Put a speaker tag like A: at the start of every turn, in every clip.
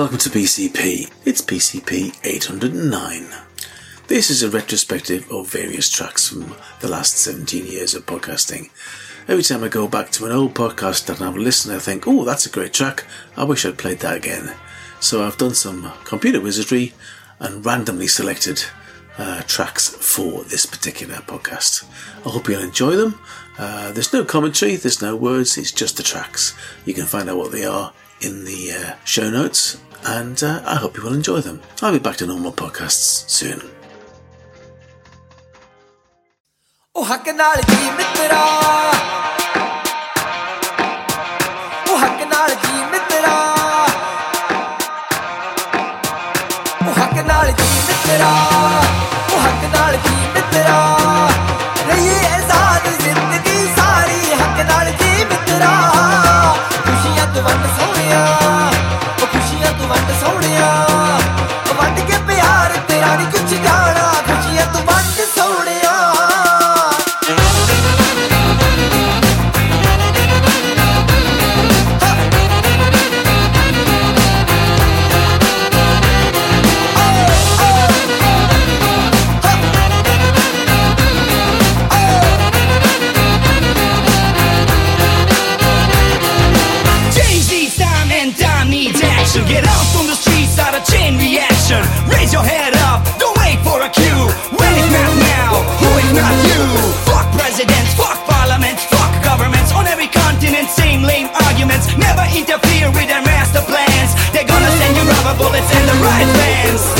A: And welcome to PCP. It's PCP 809. This is a retrospective of various tracks from the last 17 years of podcasting. Every time I go back to an old podcast that I have a listen, I think, oh, that's a great track. I wish I'd played that again. So I've done some computer wizardry and randomly selected uh, tracks for this particular podcast. I hope you'll enjoy them. Uh, there's no commentary, there's no words, it's just the tracks. You can find out what they are in the uh, show notes, and uh, I hope you will enjoy them. I'll be back to normal podcasts soon.
B: ਉਹ ਹੱਕ ਨਾਲ ਜੀ ਮਿੱਤਰਾ ਉਹ ਹੱਕ ਨਾਲ ਜੀ ਮਿੱਤਰਾ ਉਹ ਹੱਕ ਨਾਲ ਜੀ ਮਿੱਤਰਾ ਉਹ ਹੱਕ ਨਾਲ ਜੀ ਮਿੱਤਰਾ ਰਹੀਏ ਆਜ਼ਾਦ ਜ਼ਿੰਦਗੀ ਸਾਰੀ ਹੱਕ ਨਾਲ ਜੀ ਮਿੱਤਰਾ ਖੁਸ਼ੀਆਂ ਤੋਂ ਵੰਡ ਸੋਹਣਿਆ
C: Get out on the streets, start a chain reaction. Raise your head up, don't wait for a cue. When it's not now, who is not you? Fuck presidents, fuck parliaments, fuck governments on every continent. Same lame arguments. Never interfere with their master plans. They're gonna send you rubber bullets and the right fans.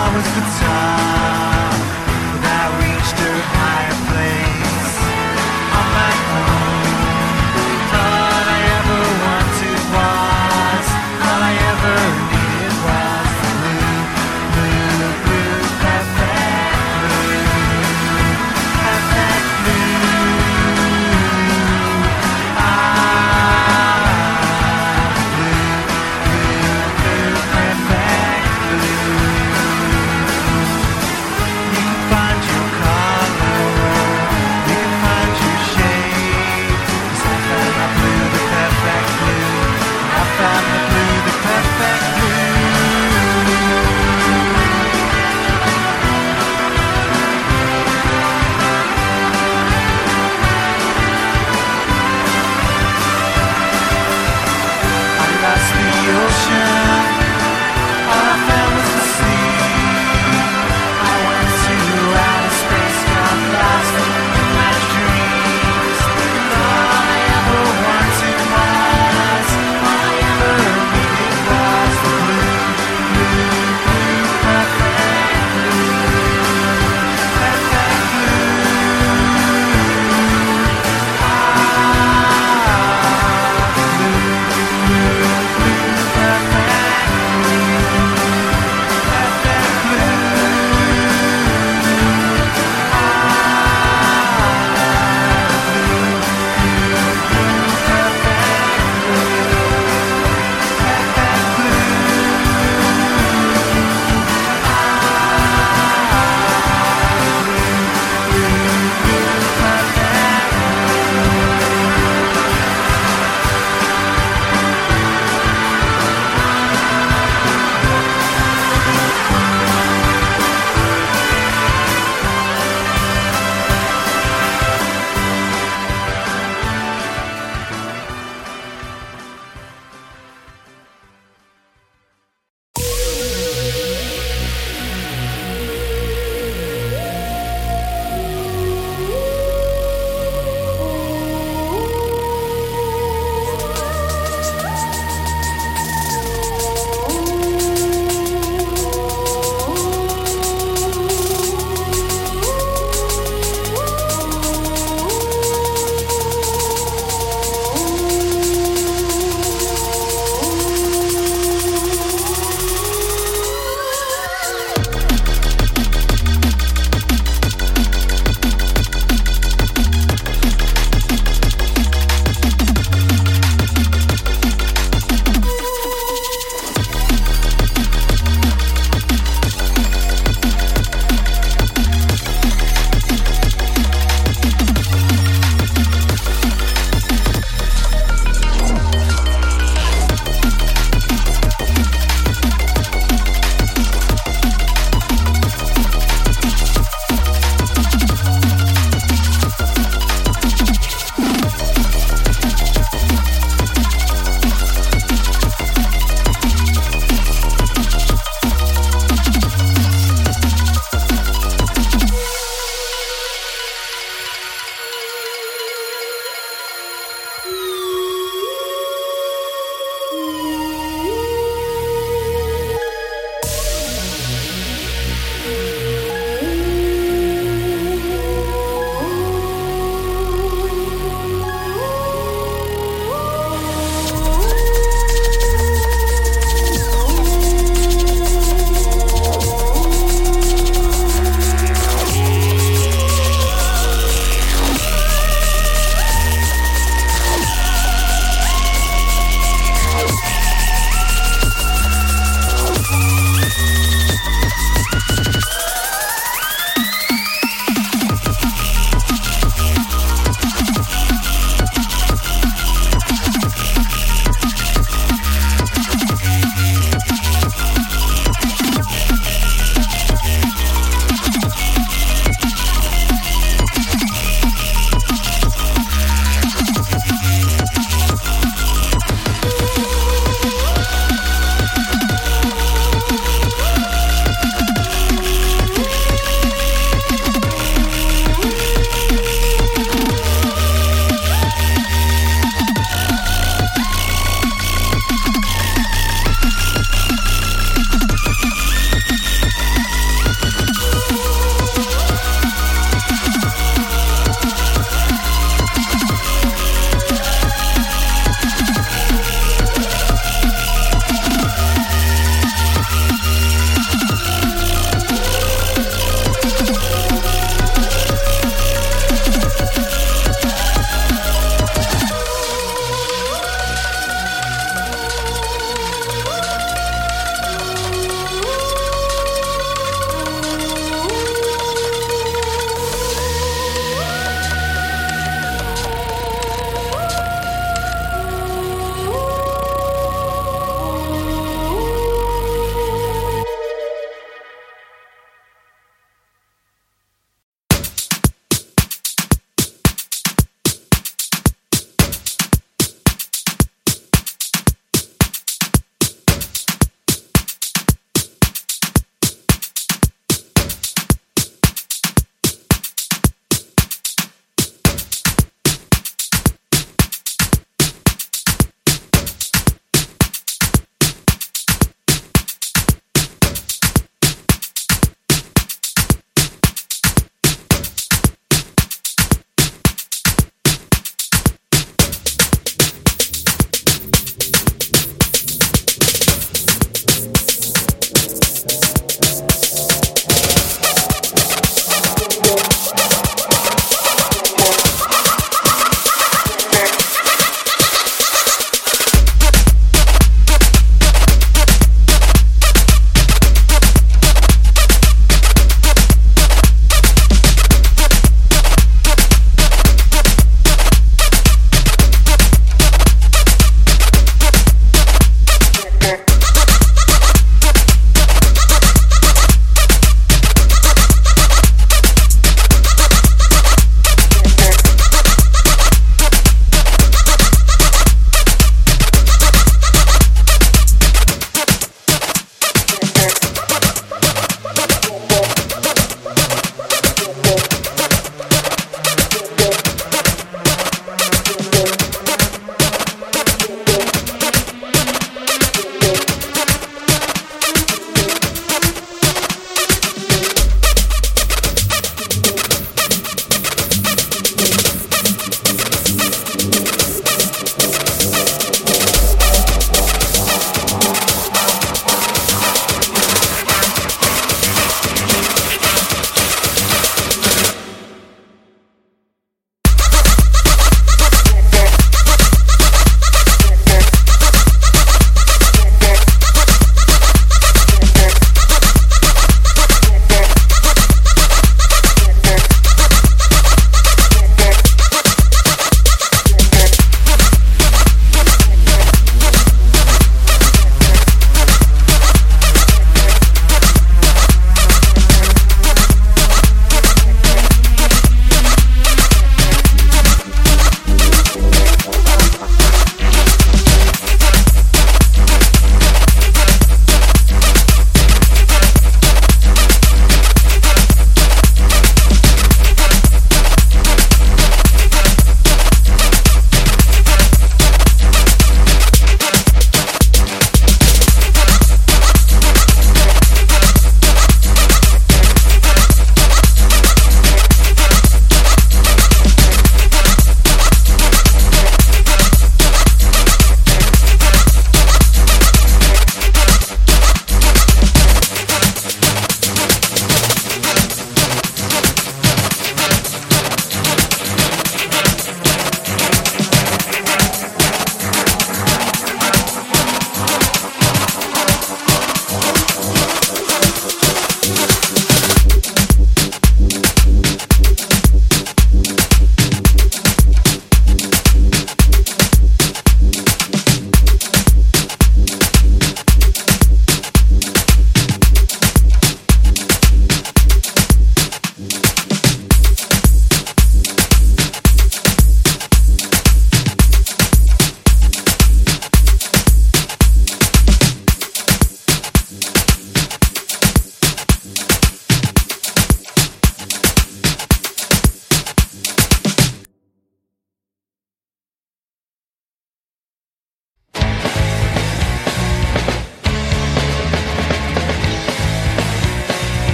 D: now is the
E: time.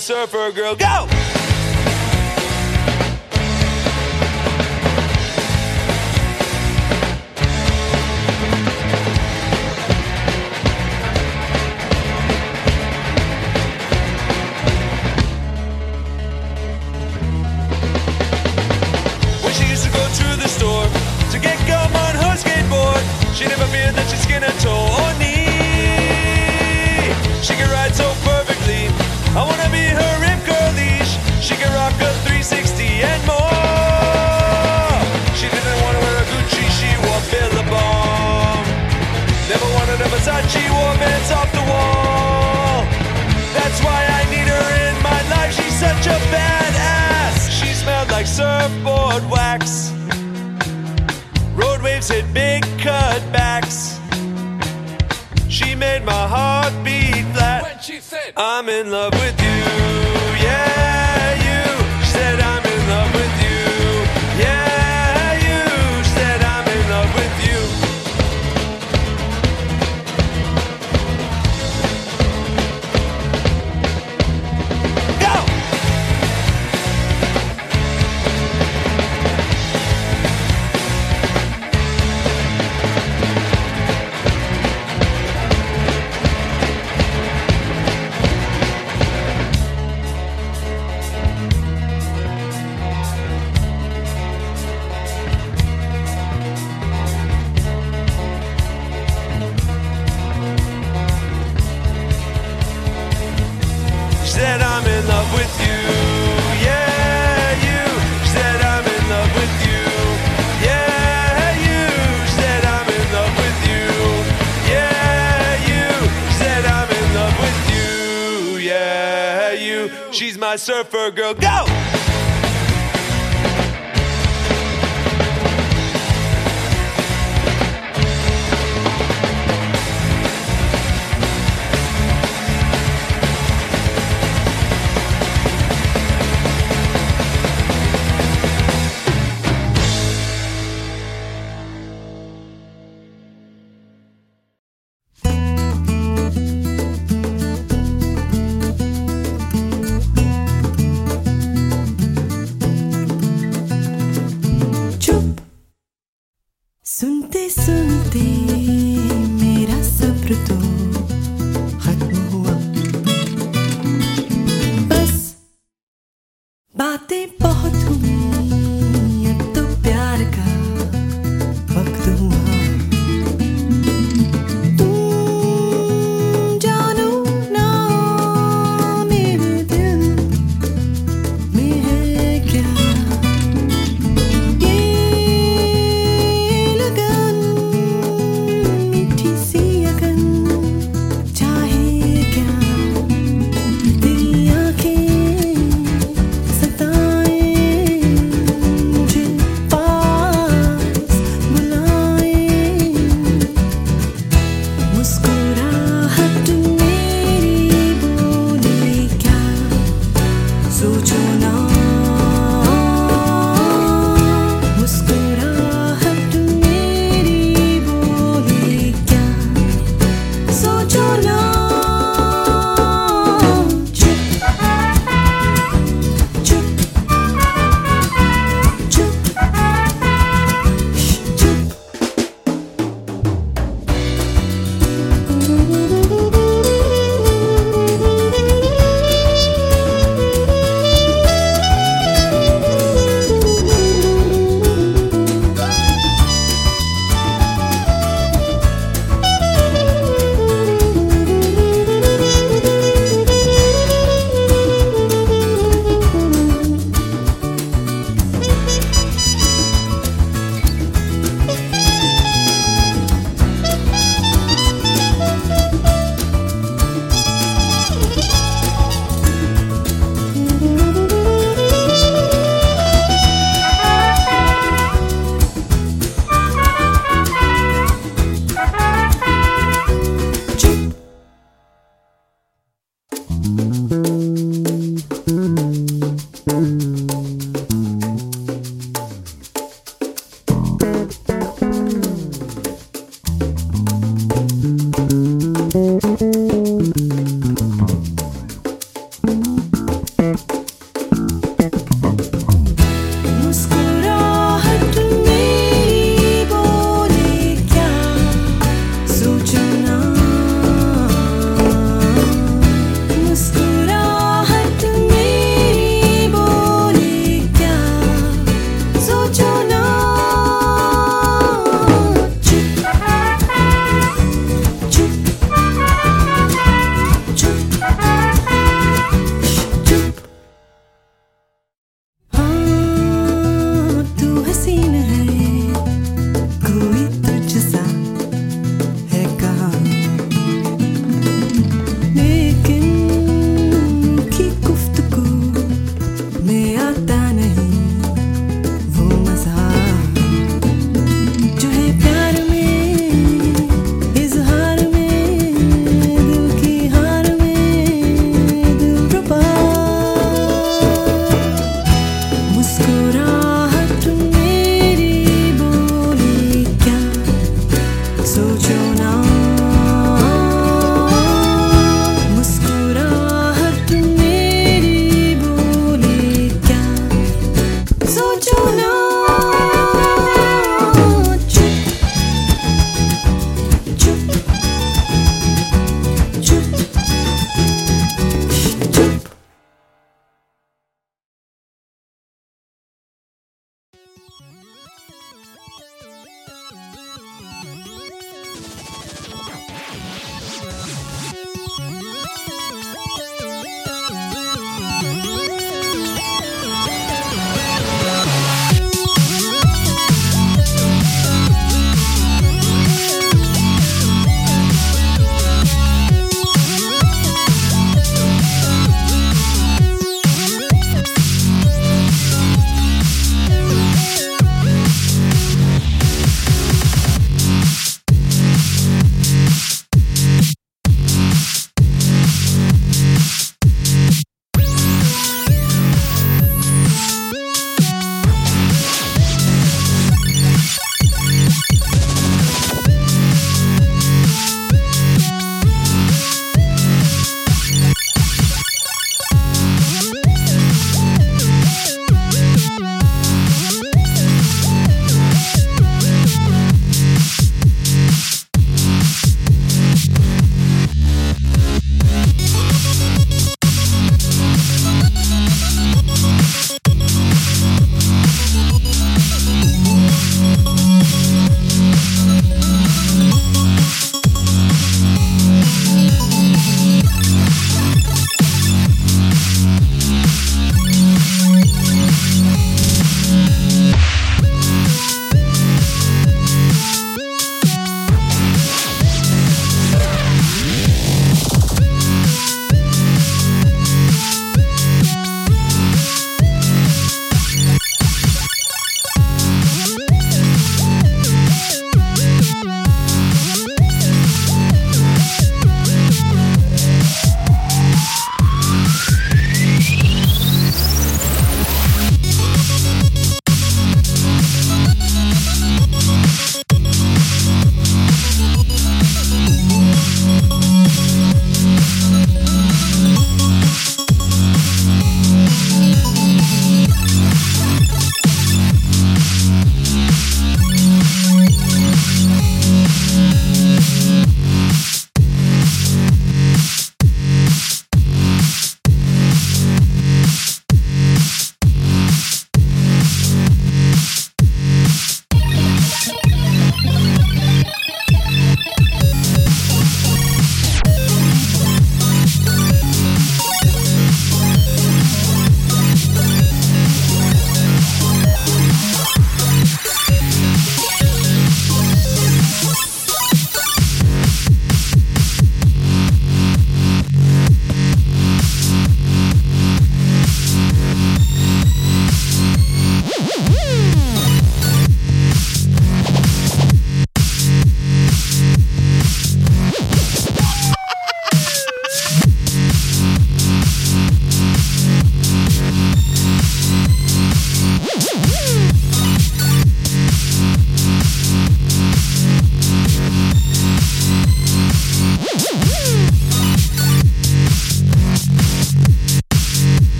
E: Surfer girl. Go!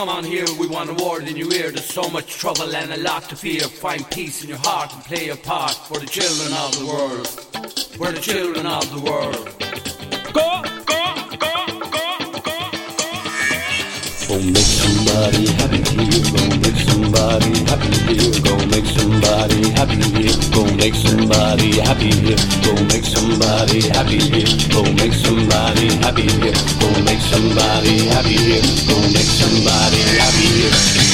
C: Come on here, we want a word in your ear. There's so much trouble and a lot to fear. Find peace in your heart and play your part for the children of the world. We're the children of the world. Go, Go
F: make somebody happy here. Go make somebody happy here. Go make somebody happy here. Go make somebody happy here. Go make somebody happy here. Go make somebody happy here. Go make somebody happy here. Go make somebody happy here.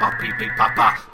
G: Papi, pipi, papá.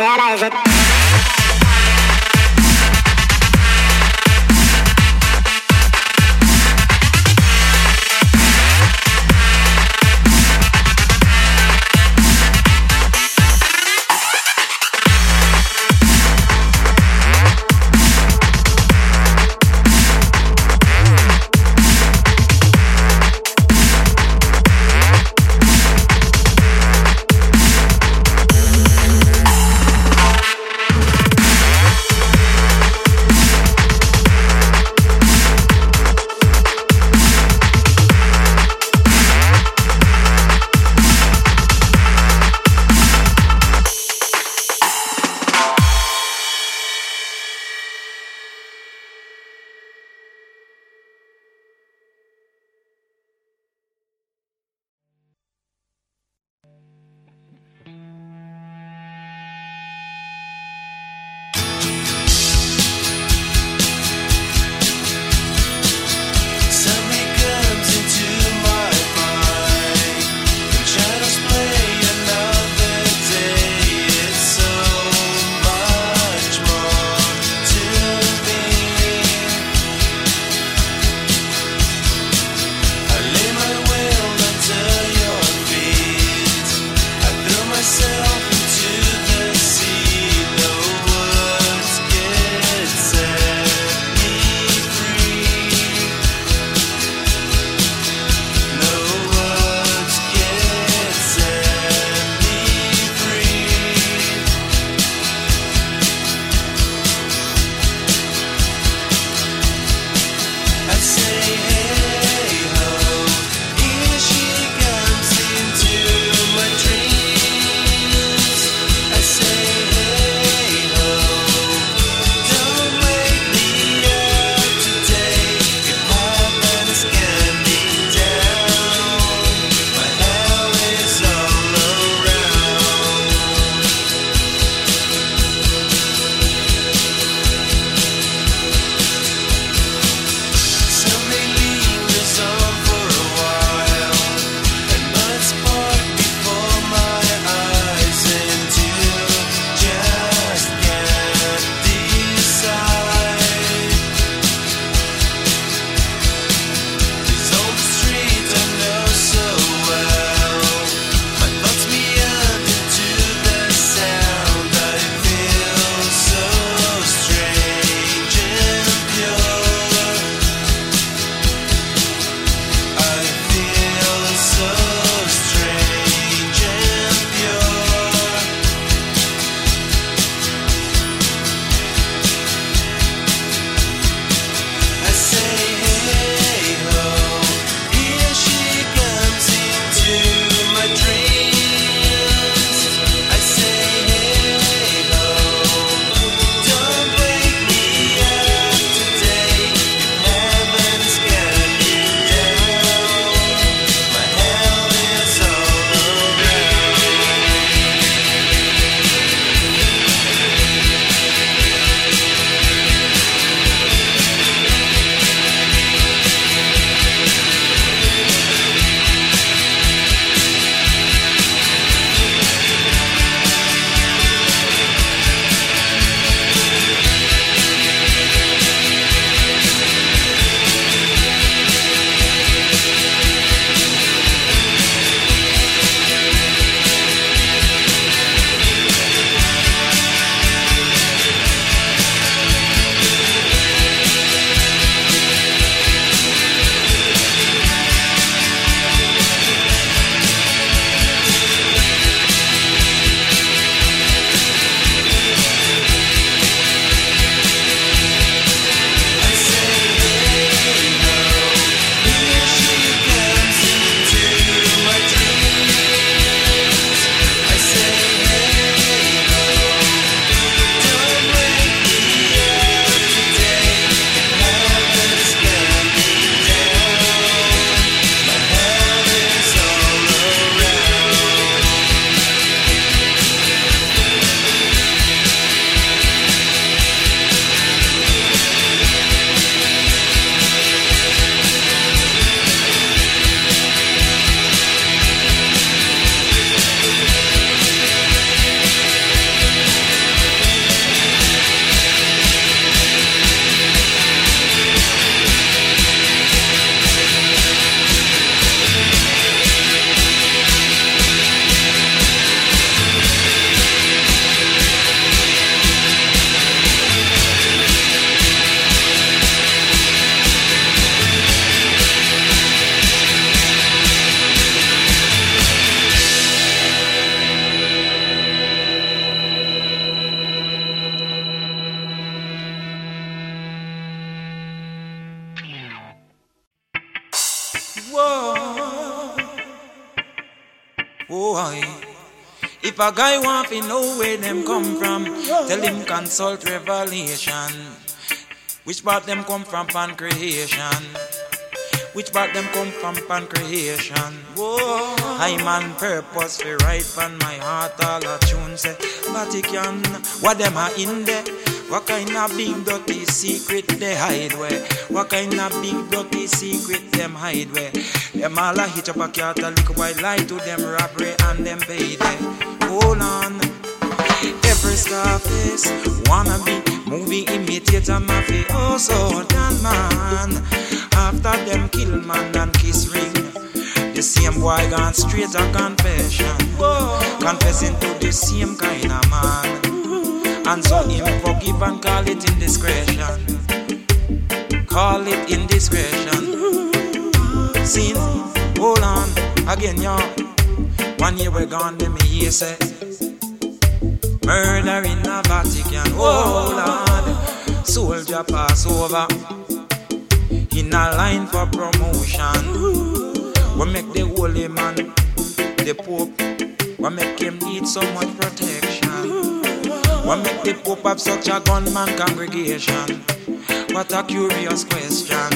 G: horas. A
H: guy want to know where them come from, tell him consult revelation. Which part them come from pan creation? Which part them come from pan creation? Whoa, I'm on purpose for right from my heart all a tune say Vatican. What them are in there? What kind of big dirty secret they hide where? What kind of big dirty secret them hide where? Them all a hitch up a cat a little white lie to them robbery and them there. Hold on. Every Scarface wanna be movie imitator mafia oh so done man. After them kill man and kiss ring The same boy gone straight to confession. Confessing to the same kind of man. And so him forgive and call it indiscretion. Call it indiscretion. Sin, hold on, again y'all One year we're gone, them hear say Murder in the Vatican, oh Lord. Soldier pass over in a line for promotion. We make the holy man, the Pope, we make him need so much protection. We make the Pope have such a gunman congregation. What a curious question.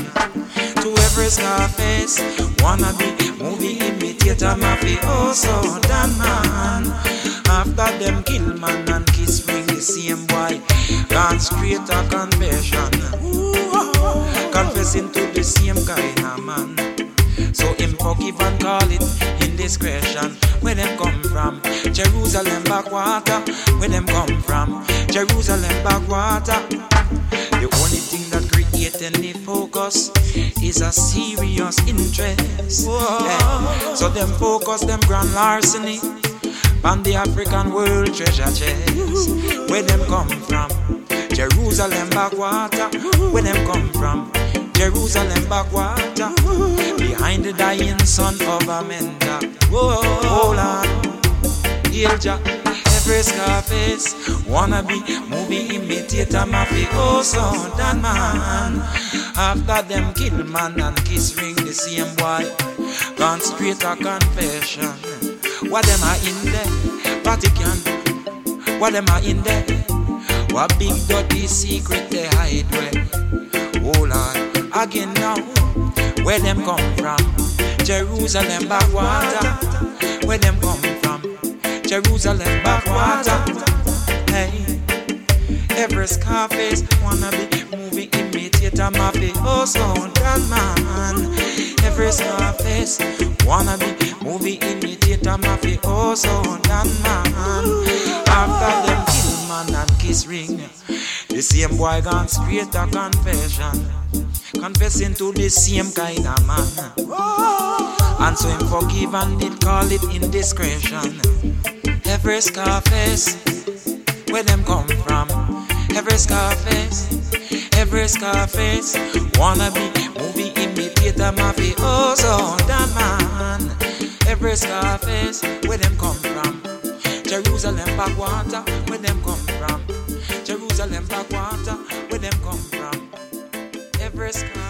H: To every Scarface, wanna be movie imitator, mafia, oh so done man. After them kill man and kiss ring the same boy. Gone straight to confession Confessing to the same kind of man. So him forgive and call it indiscretion. Where them come from? Jerusalem backwater. Where them come from? Jerusalem backwater. The only thing create focus Is a serious interest Yeah. So them focus them grand larceny on the African world treasure chest. Where them come from? Jerusalem backwater. Where them come from? Jerusalem backwater. Behind the dying son of Amenda. Whoa, hold on. Every Scarface wanna be movie imitator mafia oh so that man after them kill man and kiss ring the same boy gone straight to confession what them are in there? Vatican. What them are in there? What big dirty secret they hide where? Oh Lord, again now, where them come from? Jerusalem backwater. Where them come from? Jerusalem backwater. Hey, every Scarface wanna be movie imitator mafia. Oh, so done man. Every Scarface wanna be movie imitator mafia. Oh, so done man. After them kill man and kiss ring, the same boy gone straight to confession. Confessing to the same kind of man. And so him forgive and did call it indiscretion. Every Scarface, where them come from? Every Scarface, every Scarface, wanna be movie imitator mafia. Oh, man. Every Scarface, where them come from? Jerusalem backwater, where them come from? Jerusalem backwater, where them come from? Every